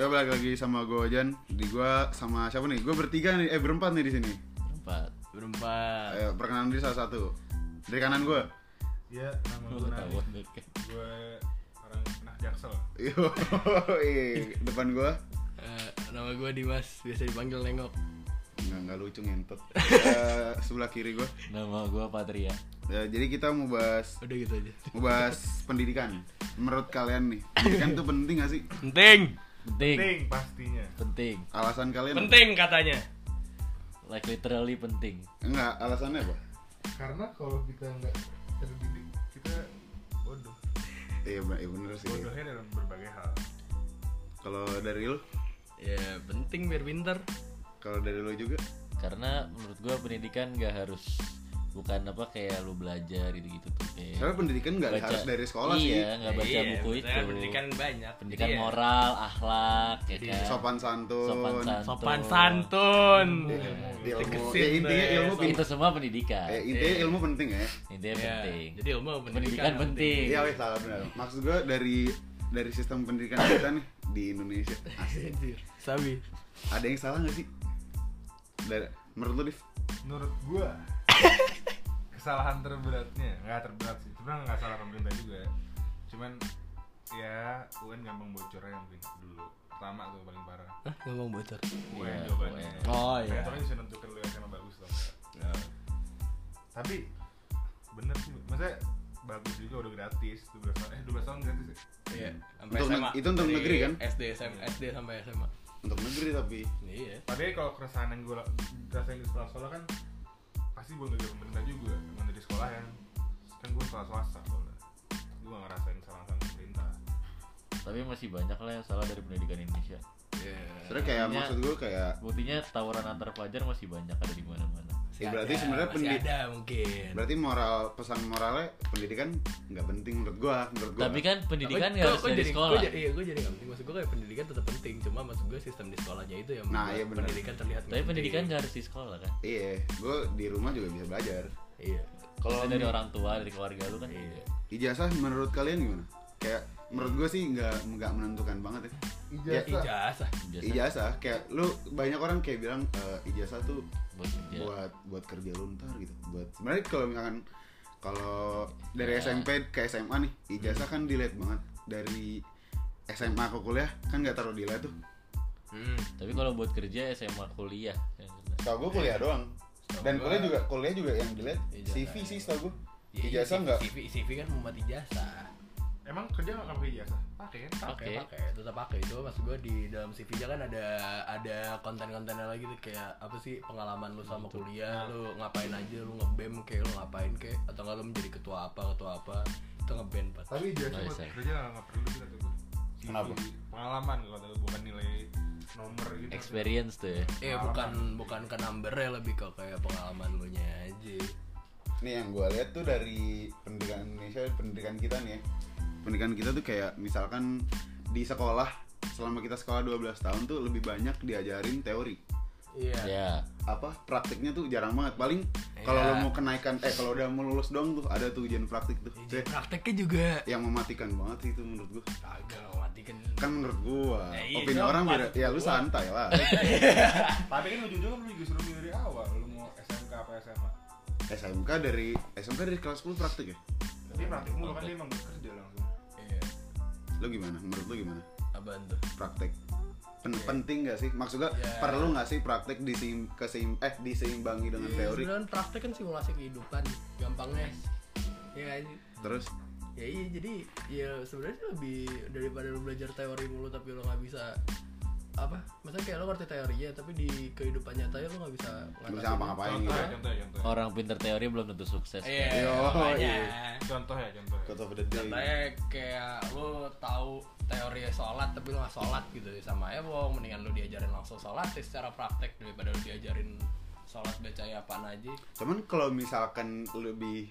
Ya balik lagi sama gue Jan. Di gue sama siapa nih? Gue bertiga nih, eh berempat nih di sini. Empat. Berempat. Ayo perkenalan diri salah satu. Dari kanan gue. Ya, nama gue Nadi. Gue orang anak jaksel. Yo, depan gue. Eh, nama gue Dimas, biasa dipanggil Nengok. Nggak, nggak lucu ngentot. Eh, sebelah kiri gue. Nama gua Patria. Ya, jadi kita mau bahas Udah gitu aja. mau bahas pendidikan. Menurut kalian nih, pendidikan tuh penting gak sih? Penting. Penting. Penting pastinya. Penting. Alasan kalian? apa? Penting katanya. Like literally penting. Enggak, alasannya apa? Karena kalau kita nggak terdidik, kita bodoh. Iya, iya bener sih. Bodohnya dalam berbagai hal. Kalau dari lu, Ya penting biar pinter. kalau dari lu juga, Karena menurut gua pendidikan gak harus bukan apa kayak lu belajar gitu-gitu tuh kayak soalnya pendidikan nggak harus dari sekolah iya, sih. nggak baca Iya, buku itu. Pendidikan banyak. Pendidikan Jadi ya, moral, akhlak, ya Jadi kan. Sopan santun. Sopan santun. Sopan santun. Iya, ilmu. Tegesin Ya, intinya ilmu Itu semua pendidikan. Eh, intinya ilmu penting ya. Intinya Ya, penting. Jadi ilmu Pendidikan pendidikan, penting. Iya, wes salah benar. Maksud gue dari dari sistem pendidikan kita nih di Indonesia. Asik. Sabi. Ada yang salah nggak sih? Dari, menurut lu, Div? Menurut gue, kesalahan terberatnya nggak terberat sih. Sebenarnya nggak salah pemerintah juga. Cuman ya UN gampang bocornya yang mungkin dulu. Pertama tuh paling parah. Hah, ngomong bocor. UN Iya, jawabannya. UN. Oh, Kayak iya. itu kan bisa nentukan lu SMA bagus loh. Tapi bener sih, maksudnya bagus juga udah gratis 12 tahun eh 12 tahun gratis ya? Iya. Sampai Untuk SMA. itu untuk Dari negeri kan? SD, SM, SD sampai SMA. Untuk negeri tapi Iya. Padahal kalau keresahan yang gue rasain di sekolah-sekolah kan pasti bukan dari pemerintah juga, emang dari sekolah yang kan gue sekolah swasta soalnya. Gue gak ngerasain kesalahan pemerintah. Tapi masih banyak lah yang salah dari pendidikan Indonesia. Iya. sebenarnya kayak Artinya- maksud gue kayak Buktinya tawuran antar pelajar masih banyak ada di mana-mana. Ya, berarti sebenarnya masih pendi- ada mungkin. berarti moral pesan moralnya pendidikan nggak penting menurut gua menurut gua. Tapi kan pendidikan nggak harus kok dari jadi- sekolah. jadi- iya, gue jadi nggak penting. Maksud gue kayak pendidikan tetap penting. Cuma maksud gue sistem di sekolahnya itu yang Nah, iya benar. pendidikan terlihat Tapi pendidikan nggak harus di sekolah kan. iya, gua di rumah juga bisa belajar. Iya. Kalau Kalau dari orang tua, dari keluarga lu kan. Iya. ijazah menurut kalian gimana? Kayak menurut gua sih nggak nggak menentukan banget ya. Ya, ijazah. Ijazah Ijazah kayak lu banyak orang kayak bilang eh, ijazah tuh buat kerja. buat buat kerja lu ntar gitu. Buat sebenarnya kalau misalkan kalau dari Ya. SMP ke SMA nih ijazah kan dilihat banget dari SMA ke kuliah kan nggak taruh dilihat tuh. Hmm. Tapi kalau buat kerja SMA kuliah. Tau gue kuliah doang. Setahu Dan gua- kuliah juga kuliah juga yang dilihat Ijazah. CV sih setahu gue. Ya, iya, Ijazah nggak? CV, CV kan membuat ijazah. Emang kerja gak pakai ijazah? Pakai? Pakai, Oke. pakai, tetap pakai itu. Maksud gue di dalam CV nya kan ada ada konten-kontennya lagi tuh kayak apa sih pengalaman lu sama kuliah, lu ngapain aja, lu ngebem kayak lu ngapain kayak atau nggak lu menjadi ketua apa, ketua apa, itu ngebem pas. Tapi ijazah Oh, buat kerja gak, gak perlu gue. CV, Kenapa? Pengalaman kalau bukan nilai nomor gitu. Experience tuh ya. Eh bukan bukan ke numbernya lebih ke kayak pengalaman lu nya aja. Nih yang gue lihat tuh dari pendidikan Indonesia, pendidikan kita nih ya. Pendidikan kita tuh kayak misalkan di sekolah selama kita sekolah 12 tahun tuh lebih banyak diajarin teori. Iya. Ya. Apa praktiknya tuh jarang banget. Paling kalau Iya. lo mau kenaikan eh kalau udah mau lulus dong tuh ada tuh ujian praktik tuh. Jadi Cek, prakteknya juga yang mematikan banget sih itu menurut gue. agak matikan. Kan menurut gua, Ya, iya, opini orang beda. Ya lu gua. santai lah. Tapi kan ujung-ujungnya lu juga suruh milih dari awal. Lu mau SMK apa SMA? SMK dari SMK dari kelas 10 praktik ya? Tapi praktik mulu kan dia emang kerja. Lu gimana? Menurut lu gimana? Apaan tuh? praktek Pen- penting gak sih maksudnya Ya. perlu gak sih praktek diseim keseim eh diseimbangi dengan Iya, teori Sebenarnya praktek kan simulasi kehidupan, gampangnya. Ya kan? terus Ya iya jadi ya sebenarnya lebih daripada lu belajar teori mulu tapi lu nggak bisa apa? Maksudnya kayak lu ngerti teorinya tapi di kehidupan nyatanya lu nggak bisa Nggak bisa ngapa-ngapain Contoh gitu ya, ya contoh ya, contoh ya. Orang pinter teori belum tentu sukses. Iya, Yo, makanya. iya. Contoh ya, contoh ya. The day Contohnya kayak lu tahu teori sholat tapi lu nggak sholat gitu sama ya bohong mendingan lu diajarin langsung sholat sih secara praktek daripada lu diajarin sholat bacanya apaan aja cuman kalau misalkan lebih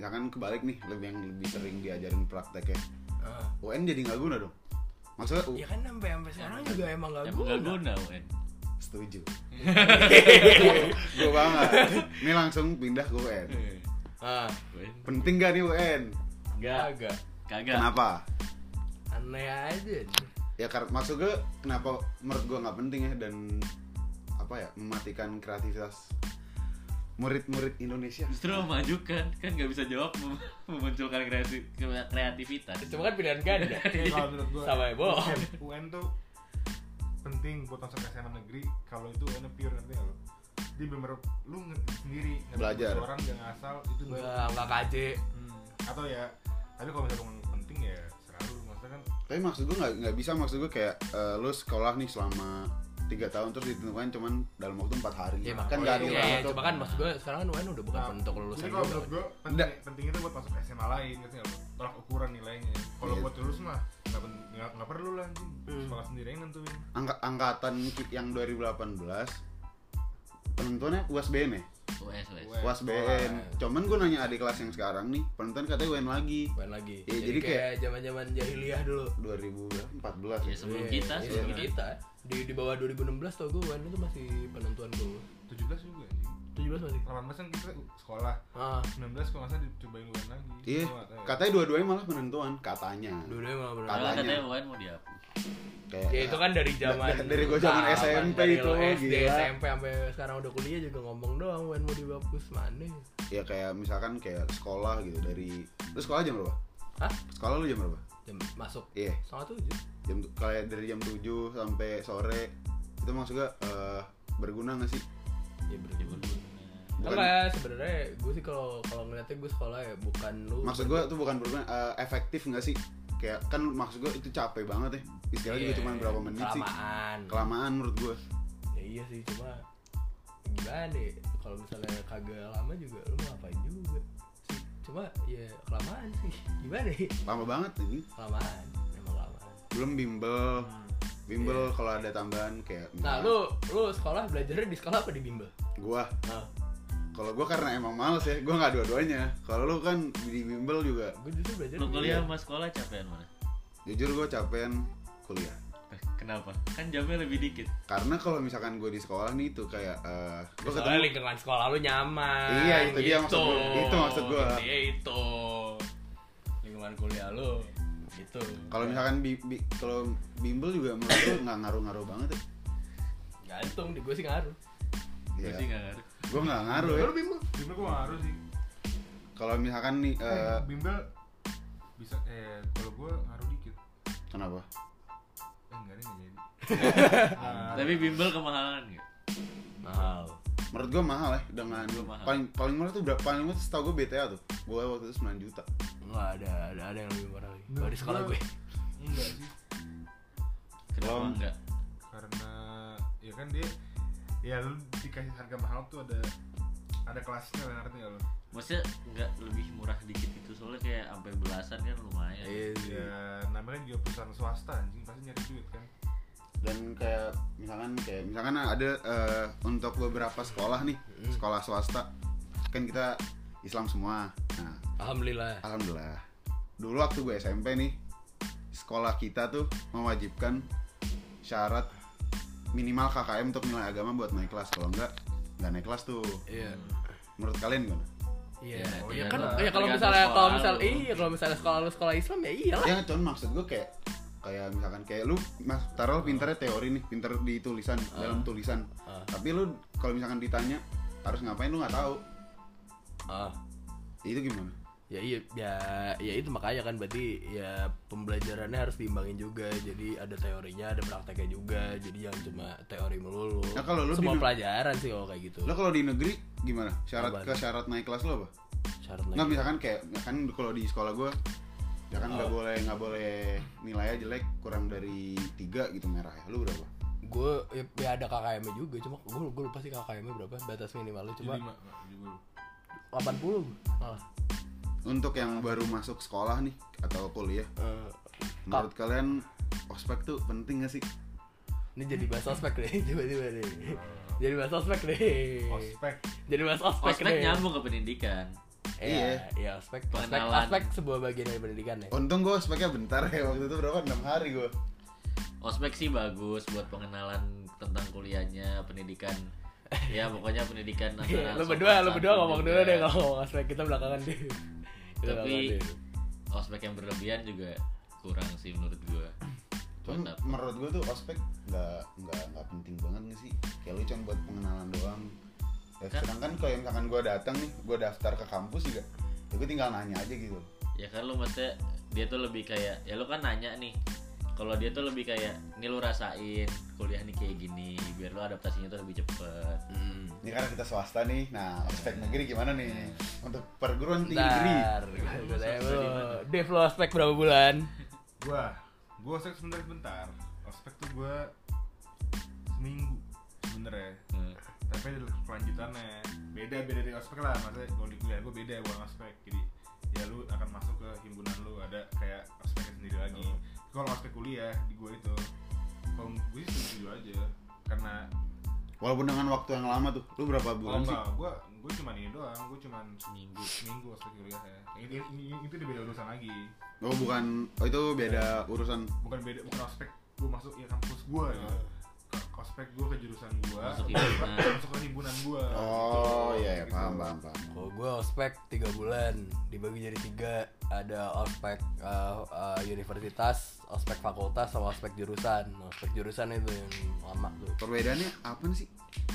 misalkan kebalik nih lebih yang lebih sering diajarin praktek ya Ah. UN jadi nggak guna dong maksudnya ya kan sampai sampai sekarang juga emang gak Emang gak guna. guna UN. setuju. Gue banget. Ini langsung pindah ke UN ah. Penting gak nih UN Enggak, agak Kagak. kenapa? Aneh aja ya karena maksud gue kenapa menurut gue nggak penting ya dan apa ya mematikan kreativitas murid-murid Indonesia Justru memajukan kan nggak bisa jawab mem- memunculkan kreatif kreativitas. Cuma kan pilihan ganda. Ya, kalau menurut Sama ya, bohong. UN, UN tuh penting buat masuk SMA negeri kalau itu UN pure nanti ya lo jadi bener lu sendiri nggak Belajar. orang yang asal itu enggak KJ. Hmm, atau ya tapi kalau misalnya penting ya serah lu maksudnya kan tapi maksud gue nggak nggak bisa maksud gue kayak eh, lu sekolah nih selama tiga tahun terus ditentukan cuman dalam waktu empat hari Ya, kan nggak itu adil Iya, iya, tuh. cuma kan maksud gue sekarang kan UN udah bukan Nah, bentuk lulusan kalau menurut gua penting, Nggak. penting itu buat masuk SMA lain gitu ya tolak ukuran nilainya kalau Iya. buat lulus mah nggak nggak nggak perlu lah anjing Hmm. sekolah sendiri yang nentuin Angka, angkatan yang 2018 penentuannya USBN ya US US. US. USBN cuman gue nanya adik kelas yang sekarang nih penentuan katanya UN lagi UN lagi. Iya, jadi, jadi kayak zaman-zaman jahiliyah dulu. 2014 Ya ya. sebelum Iya, kita, sebelum sebelum kita. Di di bawah 2016 tau gue UN itu masih penentuan dulu. 17 juga anjing 17 masih. 18 kan kita sekolah Ah, 19 kalau nggak salah dicobain UN lagi Iya, ya. katanya dua-duanya malah penentuan katanya. dua-duanya malah. Padahal Katanya. katanya UN mau dihapus. Kayak Ya itu kan dari zaman Da- dari gua zaman SMP dari itu, SD, gila. SMP sampai sekarang udah kuliah juga ngomong doang UN mau dihapus mana? ya kayak misalkan kayak sekolah gitu dari lu sekolah jam berapa? Hah? Sekolah lu jam berapa? Jam masuk Iya, setengah tujuh. jam kayak dari jam 7 sampai sore. Itu maksudnya eh, berguna gak sih? Ya bener. Bukan- Enggak, sebenarnya gue sih kalau kalau ngeliatnya gue sekolah ya bukan lu. Maksud gua tuh bukan berguna eh, efektif gak sih? Kayak kan maksud gua itu capek banget ya. Istilahnya juga Iya, cuma berapa menit sih? kelamaan. Kelamaan menurut gua. Ya iya sih cuma gimana deh kalau misalnya kagak lama juga lu mau ngapain juga. Cuma ya kelamaan sih. Gimana deh? Lama banget ini. Kelamaan, emang kelamaan. Belum bimbel. Bimbel Iya. kalau ada tambahan kayak Nah, lu lu sekolah belajarnya di sekolah apa di bimbel? gua Nah, Kalau gue karena emang males ya, gue nggak dua-duanya. Kalau lu kan di bimbel juga, gue justru belajar Lu kuliah sama sekolah capean mana? jujur gue capean kuliah. Eh, Kenapa? Kan jamnya lebih dikit. Karena kalau misalkan gue di sekolah nih tuh kayak, uh, gue Soalnya ketemu lingkungan sekolah lu nyaman. Iya, itu dia maksud gua. Itu maksud gua. Iya itu. Lingkungan kuliah lu gitu. kalau misalkan bi, bi- kalau bimbel juga menurut gue nggak ngaruh-ngaruh banget ya. gantung di gue sih ngaruh. Gue sih Iya. nggak ngaruh. Gue nggak ngaruh ya. Lu bimbel? bimbel gua nggak harus sih Kalau misalkan nih, eh, eh, bimbel bisa eh kalau gua ngaruh dikit kenapa? eh enggak nggak jadi. Nah, Tapi bimbel kemahalan nggak? Mahal. Menurut gue mahal ya dengan gua mahal. paling paling murah tuh berapa? Paling murah tuh setahu gue BTA tuh. Gue waktu itu 9 juta. Enggak ada ada ada yang lebih murah lagi. Kalau di sekolah gua- gue. enggak sih Kenapa enggak? karena ya kan dia ya lu dikasih harga mahal tuh ada ada kelasnya lah ngerti nggak lu Maksudnya nggak lebih murah dikit gitu soalnya kayak sampai belasan kan lumayan. Iya sih. ya namanya juga perusahaan swasta anjing pasti nyari duit kan dan kayak misalkan kayak misalkan ada eh, untuk beberapa sekolah nih Hmm. sekolah swasta kan kita Islam semua nah Alhamdulillah. alhamdulillah dulu waktu gue SMP nih sekolah kita tuh mewajibkan syarat minimal KKM untuk nilai agama buat naik kelas kalau enggak nggak naik kelas tuh Iya. menurut kalian gimana? Iya, Oh, ya iya, kan ya kalau misalnya kalau misal iya kalau misalnya sekolah lu sekolah Islam ya iyalah. ya cuman maksud gue kayak kayak misalkan kayak lu mas taruh pinternya teori nih pinter di tulisan dalam tulisan Ah. tapi lu kalau misalkan ditanya harus ngapain lu nggak tahu Ah. itu gimana Ya iya ya ya itu makanya kan berarti ya pembelajarannya harus diimbangin juga. Jadi ada teorinya, ada prakteknya juga. Jadi jangan cuma teori melulu. Nah, kalau lu semua di- pelajaran sih kalau kayak gitu. lo kalau di negeri gimana syarat ke syarat naik kelas lo apa Syarat nggak lagi. misalkan kayak ya kan kalau di sekolah gue ya kan nggak Oh. boleh nggak boleh nilainya jelek kurang dari tiga gitu merah ya lu berapa Gue ya, ya ada KKM-nya juga, cuma gue gue lupa sih KKM-nya berapa batas minimal lu jadi cuma lima juga 80 malah. Untuk yang baru masuk sekolah nih atau kuliah Eh, menurut kalian ospek tuh penting gak sih ini jadi bahas ospek deh tiba-tiba deh. Jadi bahas ospek deh. ospek Jadi bahas ospek, Ospek deh. nyambung ke pendidikan. Iya, iya ospek. Ospek, Pengenalan. ospek sebuah bagian dari pendidikan ya. untung gue ospeknya bentar ya waktu itu berapa enam hari gue Ospek sih bagus buat pengenalan tentang kuliahnya, pendidikan. Ya pokoknya pendidikan Iya, antara lu berdua, lu berdua ngomong dulu deh kalau ngomong ospek kita belakangan deh. Kita Tapi ospek yang berlebihan juga kurang sih menurut apa? menurut gue tuh ospek nggak nggak nggak penting banget nggak sih? Kayak lu cuma buat pengenalan doang. Ya, Kan- sedangkan kalau misalkan gue datang nih gue daftar ke kampus juga ya gue tinggal nanya aja gitu. Ya kan lu maksudnya dia tuh lebih kayak ya lu kan nanya nih kalau dia tuh lebih kayak ini lu rasain kuliah nih kayak gini biar lu adaptasinya tuh lebih cepet Hmm. ini karena kita swasta nih nah ospek negeri gimana nih untuk perguruan tinggi negeri Bentar, Dev lo ospek berapa bulan? Gua, gua ospek sebentar sebentar. Ospek tuh gua seminggu sebenernya. Hmm. Tapi ada kelanjutannya beda beda dari ospek lah. Maksudnya kalau di kuliah gua beda bukan ospek. Jadi ya lu akan masuk ke himpunan lu ada kayak ospeknya sendiri lagi. Kalau ospek kuliah di gua itu, kalau gue sih setuju aja karena walaupun dengan waktu yang lama tuh lu berapa oh bulan sih enggak, gua gua cuman ini doang, gua cuman Seminggu. seminggu ospek kuliah ya. Ini, ini, itu udah beda urusan lagi. oh bukan oh itu beda urusan bukan beda bukan ospek gue masuk ya kampus gue ya Ke- ospek gue ke jurusan gue Masuk himpunan. masuk ke himpunan gue oh iya iya paham paham paham Kalau gue ospek 3 bulan, dibagi jadi tiga ada ospek uh, uh, universitas, ospek fakultas, sama ospek jurusan. Ospek jurusan itu yang lama tuh. perbedaannya apa sih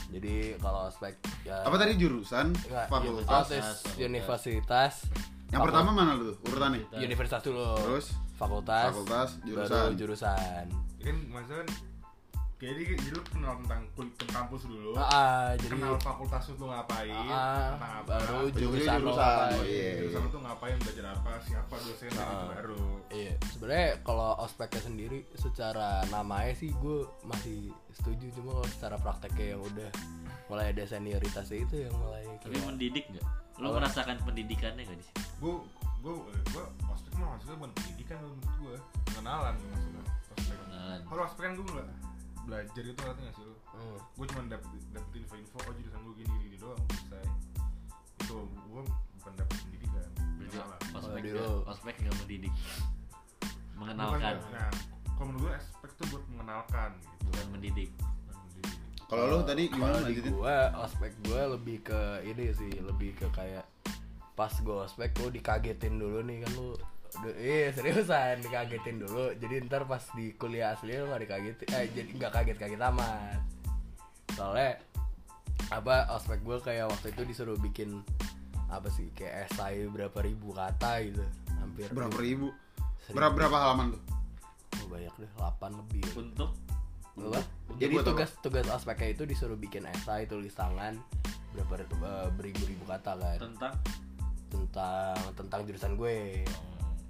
Jadi kalau ospek ya, apa tadi jurusan Enggak, fakultas fakultas, Fakultas. universitas. yang Fakul- pertama mana lu tuh urutannya Universitas dulu. Terus? fakultas, Fakultas, baru jurusan. jurusan. Ya kan maksudnya jadi, jadi lu kenal tentang kul- tentang kampus dulu Ah, ah, jadi kenal fakultas lu tuh ngapain ah, tentang apa baru jurusan lo jurusan. apa. Oh, iya. jurusan tuh ngapain belajar apa siapa dosen Ah. itu baru Iya, sebenarnya kalau ospeknya sendiri secara namanya sih gue masih setuju cuma kalau secara prakteknya yang udah mulai ada senioritasnya itu yang mulai tapi kayak mendidik nggak lu Apa? merasakan pendidikannya nggak di sini gue gue gue ospek mah maksudnya bukan pendidikan menurut gue pengenalan maksudnya ospek Kenalan. kalau ospek kan gue nggak belajar itu ngerti nggak sih lu? Hmm. gue cuma dapet dapet info-info oh jurusan gue gini gini doang selesai. Itu gue bukan dapet pendidikan Berarti pengenalan ospek mendidik? Mengenalkan. Nah kalau menurut gue aspek tuh buat mengenalkan gitu. Bukan mendidik. Kalau lu tadi gimana di lanjutin gua ospek gua lebih ke ini sih lebih ke kayak pas gua ospek lu dikagetin dulu nih kan lu. Duh, iya seriusan dikagetin dulu jadi ntar pas di kuliah asli lu gak dikagetin eh jadi nggak kaget kaget amat soalnya apa ospek gua kayak waktu itu disuruh bikin apa sih kayak esai berapa ribu kata gitu hampir berapa ribu Seribu. berapa berapa halaman tuh Oh, banyak deh 8 lebih untuk apa? Untuk Jadi buat apa? tugas tugas ospeknya itu disuruh bikin esai tulis tangan berapa eh, beribu-ribu kata kan tentang tentang tentang jurusan gue.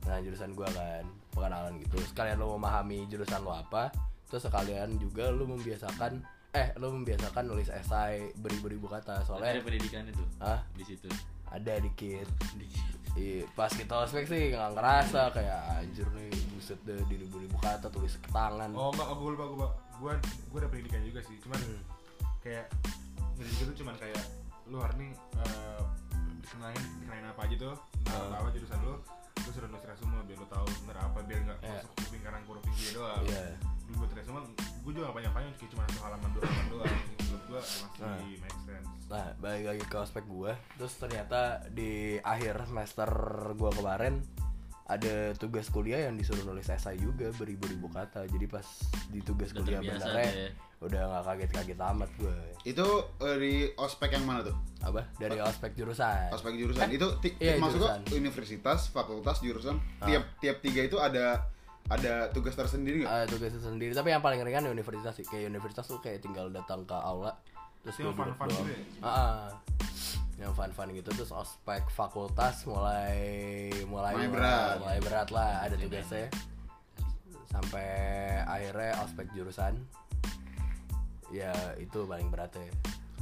Nah jurusan gue kan pengenalan gitu. Sekalian lo memahami jurusan lo apa, terus sekalian juga lo membiasakan eh lo membiasakan nulis esai beribu-ribu kata ada soalnya pendidikan itu ah di situ ada dikit. Iya, pas kita ospek sih nggak ngerasa kayak anjir nih buset deh di ribu-ribu kata tulis ke tangan. oh enggak gue lupa gue gue gue ada pendidikan juga sih cuman Hmm. kayak pendidikan tuh cuman kayak lu hari ini eh, dikenalin dikenalin apa aja tuh Ah. apa apa jurusan lu lu suruh nulis resume biar lu tahu bener apa biar nggak Iya. masuk kuping kanan kuruping kiri doang Iya. lu buat resume gue juga gak banyak banyak cuma satu halaman dua halaman doang menurut gue masih Nah. make sense Nah, balik lagi ke ospek gue Terus ternyata di akhir semester gue kemarin Ada tugas kuliah yang disuruh nulis esai juga Beribu-ribu kata Jadi pas di tugas Udah kuliah benernya deh. Udah gak kaget-kaget amat gue itu eh, di ospek yang mana tuh Apa? Dari ospek jurusan ospek jurusan itu ti- iya, maksudnya jurusan. universitas fakultas jurusan Ah. tiap tiap tiga itu ada ada tugas tersendiri nggak Ada tugasnya sendiri Tapi yang paling ringan ya universitas sih Kayak universitas tuh kayak tinggal datang ke aula Terus Itu doang. gitu ya? Ah, ah. Yang fun-fun gitu terus ospek fakultas mulai mulai Mulai berat. mulai berat lah. Ada tugasnya sampai akhirnya ospek jurusan. Ya itu paling berat ya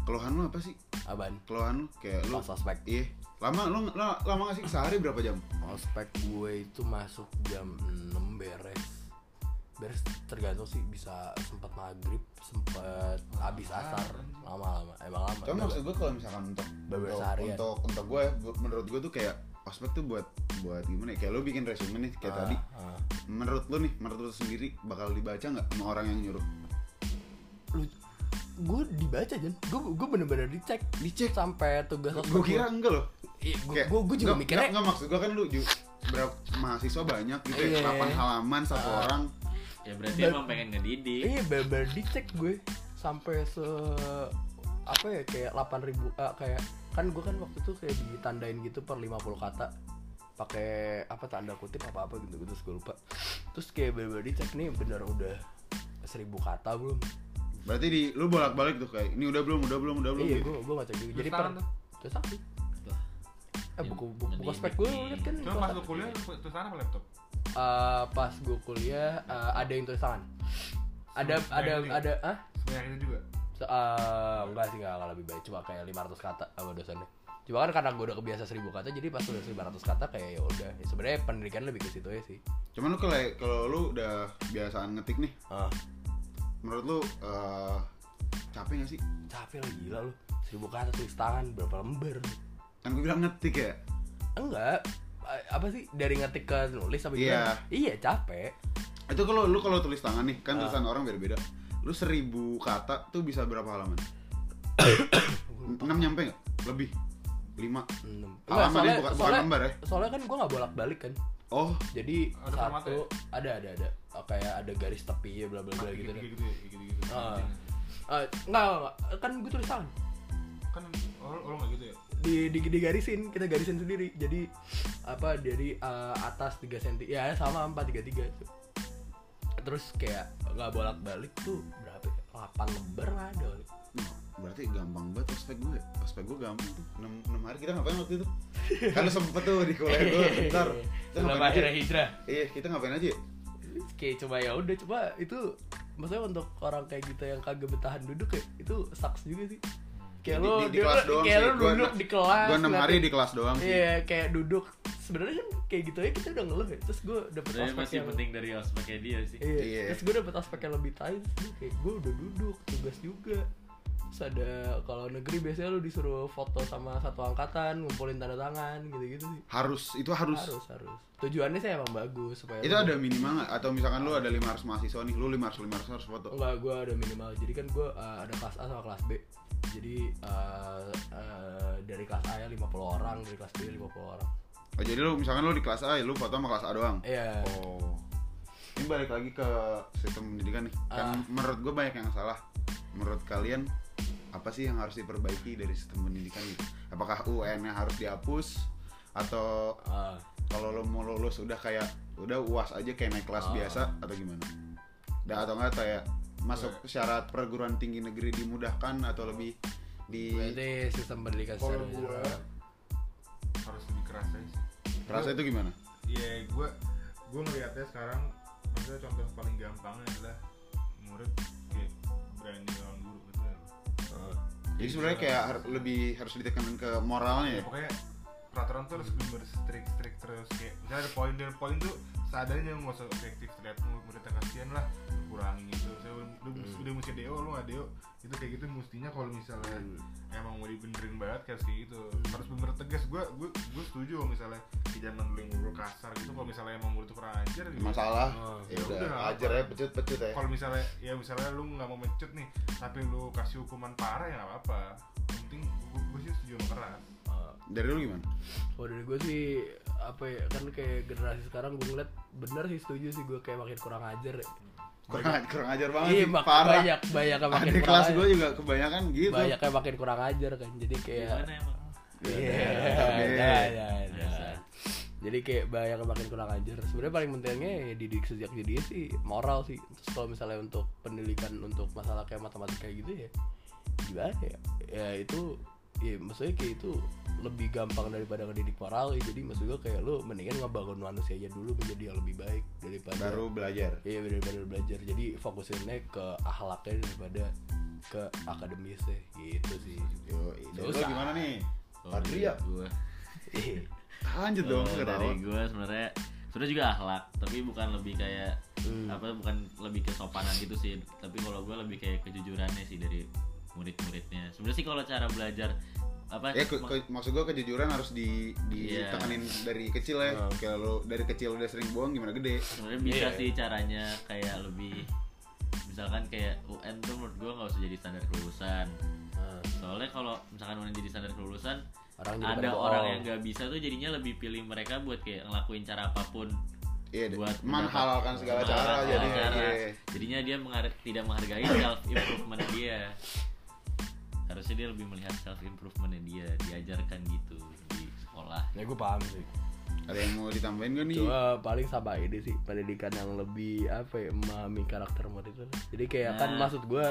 keluhan lu apa sih? Aban keluhan lu kayak lu pas ospek. Iya. Lama lu la- lama gak sih? Sehari berapa jam? Ospek gue itu masuk jam 6 beres beres tergantung sih bisa sempat maghrib sempat habis asar. Lama-lama emang lama. Cuma maksud gue kalau misalkan untuk untuk, untuk untuk gue menurut gue tuh kayak ospek tuh buat buat gimana ya? Kayak lu bikin resume nih kayak Ah, tadi. ah. menurut lu nih menurut lu sendiri bakal dibaca nggak sama orang yang nyuruh? Lu gue dibaca jen. Gue gue bener-bener dicek. Dicek? Sampai tugas gue kira enggak loh. Gue Kayak- gue juga mikirnya nggak, nggak, maksud gue kan lu ju- berapa mahasiswa banyak gitu Iya. ya 8 halaman satu Ah. orang ya berarti emang pengen ngedidik. Iya bener dicek gue. Sampai se apa ya kayak 8000 ribu kayak kan gue kan waktu itu kayak ditandain gitu per 50 kata. Pakai apa tanda kutip apa apa gitu gitu gue lupa. Terus kayak bener-bener dicek nih bener udah seribu kata belum? Berarti di lu bolak-balik tuh kayak ini udah belum, udah belum, udah belum. iya gitu. gue gue ngecek juga. Terus jadi per terus apa eh buku buku, buku spek gue liat kan Cuma pas lu kuliah tulis tangan apa laptop? Eh, pas gue kuliah eh, ada yang tulis tangan. Ada Sama ada gitu? ada ah Sebanyak itu juga. Se- eh, enggak sih enggak, enggak lebih baik. Cuma kayak 500 kata sama dosennya. Cuma kan karena gue udah kebiasa 1000 kata jadi pas udah 500 kata kayak ya udah. Ya sebenarnya pendidikan lebih ke situ ya sih. Cuman lu kalau kalau lu udah biasaan ngetik nih, ah menurut lu eh, capek gak sih? capek lah gila lu. 1000 kata tulis tangan berapa lembar? Kan gue bilang ngetik ya. enggak apa sih dari ngetik ke nulis sampai Iya. gimana? iya capek Itu kalau lu kalau tulis tangan nih, kan Ah. tulisan orang beda-beda. Lu seribu kata tuh bisa berapa halaman? 6 nyampe nggak? Lebih? 5 Enam. Halaman soalnya, bukan- bukan soalnya, lembar ya? soalnya kan gue nggak bolak balik kan Oh, jadi Ada satu ada ada ada Oh, kayak ada garis tepi ya bla bla bla gitu gitu ya. Ah. Ah, enggak, enggak, kan gue tulis tangan Kan oh, oh nggak gitu ya? Di, di digarisin kita garisin sendiri. Jadi apa dari uh, atas 3 cm ya sama 433 itu. Terus kayak nggak bolak balik tuh berapa ya? 8 lembar nggak ada. Nah, berarti gampang banget ospek gue. Ospek gue gampang. Tuh 6, 6 hari kita ngapain waktu itu? Kan sempet tuh di kuliah gue bentar. Kita ngapain aja? akhirnya hijrah. Iya kita ngapain aja? Ya? kayak coba ya udah coba itu maksudnya untuk orang kayak gitu yang kagak bertahan duduk ya itu sucks juga sih kayak Di- lo di- di kelas doang kayak sih. lo Gua duduk enam- di kelas gue 6 hari di kelas doang sih iya kayak duduk sebenarnya kan kayak gitu ya kita udah ngeluh ya terus gue dapet Tapi ospek masih yang penting dari ospeknya dia sih Iya. Iya. Terus gue dapet aspek yang lebih tight. Kayak gue udah duduk, tugas juga. Terus ada kalau negeri biasanya lu disuruh foto sama satu angkatan, ngumpulin tanda tangan gitu-gitu sih. harus itu harus, Harus, harus. Tujuannya sih emang bagus supaya itu lu- ada minimal nggak atau misalkan lu ada 500 mahasiswa nih lu 500 500 harus foto Enggak, gue ada minimal. Jadi kan gue uh, ada kelas A sama kelas B. Jadi uh, uh, dari kelas A ya 50 orang, dari kelas B 50 orang. oh, jadi lu misalkan lu di kelas A ya lu foto sama kelas A doang Iya. oh ini balik lagi ke sistem pendidikan nih kan Ah. menurut gue banyak yang salah menurut kalian apa sih yang harus diperbaiki dari sistem pendidikan gitu apakah UN nya harus dihapus atau Ah. kalau lo mau lulus udah kayak udah uas aja kayak naik kelas Ah. biasa atau gimana dan atau enggak kayak masuk syarat perguruan tinggi negeri dimudahkan atau lebih di Berarti sistem pendidikan Kalau secara general. harus lebih keras aja sih. rasa itu gimana Iya, gue gue ngelihatnya sekarang maksudnya contoh yang paling gampangnya adalah murid kayak berani jadi sebenarnya kayak har- lebih harus ditekankan ke moralnya ya? Pokoknya peraturan tuh harus bener strict strict terus kayak misalnya ada poin dan poin tuh seadanya nggak usah objektif terlihat muridnya kasihan lah kurangin gitu saya lu, lu Hmm. udah mesti deo lu nggak deo itu kayak gitu mestinya kalau misalnya Hmm. emang mau dibenerin banget kayak kayak gitu harus bener tegas gue gue gue setuju kalau misalnya di zaman dulu guru kasar gitu kalau misalnya emang murid tuh kurang ajar gitu masalah Oh. ya Ya udah udah, ajar ya pecut pecut ya kalau misalnya ya misalnya lu nggak mau mencut nih tapi lu kasih hukuman parah ya nggak apa-apa penting gue sih setuju sama keras Ah. dari lu gimana Kalau dari gue sih apa ya kan kayak generasi sekarang gue ngeliat bener sih setuju sih gue kayak makin kurang ajar ya. Kurang kurang ajar banget Iya sih parah banyak banyak yang makin kurang kelas gue juga kebanyakan gitu banyak yang makin kurang ajar kan jadi kayak gimana emang Ya, Iya, oke. iya, iya, iya. Biasa. Jadi kayak banyak yang makin kurang ajar. Sebenarnya paling pentingnya ya didik sejak jadi sih moral sih. Terus kalau misalnya untuk pendidikan untuk masalah kayak matematika kayak gitu ya gimana ya? Ya itu ya maksudnya kayak itu lebih gampang daripada ngedidik moral ya. Jadi maksud gue kayak lu mendingan ngebangun manusianya dulu menjadi yang lebih baik daripada baru belajar Iya daripada belajar. Jadi fokusinnya ke akhlaknya daripada ke akademisnya gitu sih. yo Susah. gimana nih Kalau Patria dari gua Iya. lanjut dong ketawa dari gue sebenarnya sebenarnya juga akhlak tapi bukan lebih kayak Hmm. apa bukan lebih kesopanan gitu sih tapi kalau gue lebih kayak kejujurannya sih dari murid-muridnya sebenarnya sih kalau cara belajar apa ya ke, ke- maksud gue kejujuran harus di Iya. ditekenin dari kecil ya Oh. kayak lo dari kecil udah sering bohong gimana gede sebenarnya bisa Iya. sih caranya kayak lebih misalkan kayak UN tuh menurut gue nggak usah jadi standar kelulusan Nah, soalnya kalau misalkan UN jadi standar kelulusan orang jadi ada orang bohong. yang nggak bisa tuh jadinya lebih pilih mereka buat kayak ngelakuin cara apa pun Iya, deh. buat menghalalkan segala cara cara. Iya. jadinya dia mengar- tidak menghargai self improvement dia harusnya dia lebih melihat self improvementnya dia diajarkan gitu di sekolah Ya gue paham sih. Ada yang mau ditambahin gak nih? Cuma paling sama ini sih pendidikan yang lebih apa ya memahami karakter mod itu. Jadi kayak kan Nah. maksud gue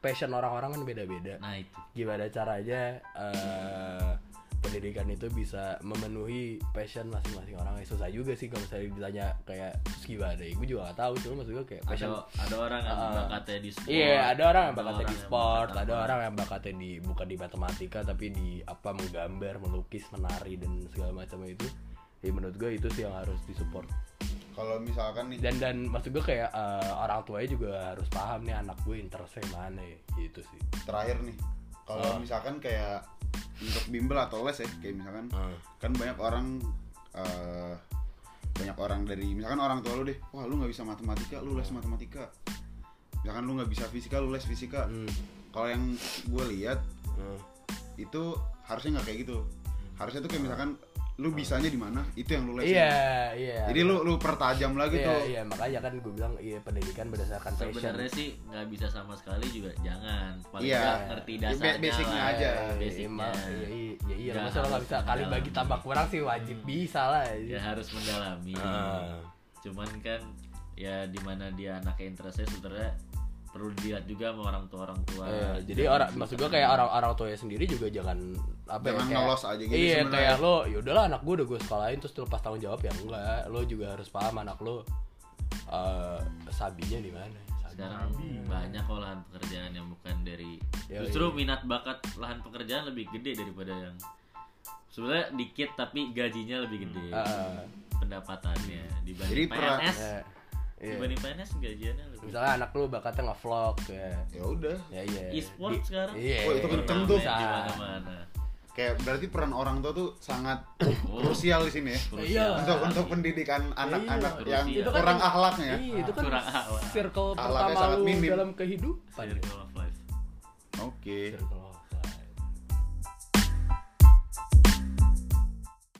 passion orang-orang kan beda-beda. nah itu Gimana caranya eh, pendidikan itu bisa memenuhi passion masing-masing orang? Ya, susah juga sih kalau misalnya ditanya kayak terus gimana. Gue juga gak tahu cuma maksud gue kayak passion. ada ada orang yang Ah. bakatnya di sport Iya, ada orang yang bakatnya di yang sport, bakat ada apa. orang yang bakatnya di bukan di matematika tapi di apa menggambar, melukis, menari dan segala macam itu. Ya menurut gue itu sih yang harus disupport. Kalau misalkan nih Dan dan maksud gue kayak eh, orang tuanya juga harus paham nih anak gue interestnya mana ya, gitu sih. terakhir nih. Kalau Oh. misalkan kayak untuk bimbel atau les ya, kayak misalkan Hmm. kan banyak orang eh, banyak orang dari misalkan orang tua lu deh, wah lu nggak bisa matematika, lu les matematika. Misalkan lu nggak bisa fisika, lu les fisika. Hmm. Kalau yang gue lihat Hmm. itu harusnya nggak kayak gitu. Harusnya tuh kayak misalkan lu bisanya di mana, itu yang lu lesin. Iya, iya. Jadi lu lu pertajam lagi iya, tuh. iya, makanya kan gue bilang iya pendidikan berdasarkan passion. sebenarnya sih nggak bisa sama sekali juga jangan paling Iya. nggak ngerti Ya, dasarnya basicnya lah. aja. basicnya Iya, iya, iya, iya, iya. Nggak Masa lo nggak bisa kali bagi tambah kurang sih wajib bisa lah. ya harus mendalami Ah. cuman kan ya di mana dia anaknya interestnya sebenarnya perlu dilihat juga sama orang tua orang tua Iya, jadi orang maksud gue kayak orang orang tuanya sendiri juga jangan apa Jangan ya, kayak, ngelos aja gitu Iya, sebenarnya. kayak lo yaudahlah anak gue udah gue sekolahin terus lu lepas tanggung jawab ya enggak. Lo juga harus paham anak lo eh sabinya di mana. Sabi. sekarang banyak kok lahan pekerjaan yang bukan dari Ya, justru iya. minat bakat lahan pekerjaan lebih gede daripada yang sebenarnya dikit tapi gajinya lebih gede Ah, pendapatannya dibanding Jadi PNS ya, iya. dibanding PNS gajiannya lebih Misalnya anak lo bakatnya nge-vlog ya. Ya udah. Ya iya. e-sport Di- sekarang Iya. Oh, itu kenceng tuh. Di mana-mana Kayak berarti peran orang tua tuh sangat Oh. krusial di sini ya. Iya. Untuk untuk pendidikan anak-anak yang Krusial. Itu kan kurang yang- akhlaknya ya. Iya, itu kan Kurang akhlak. circle pertama lu minim. dalam kehidupan. circle of life Oke. Circle of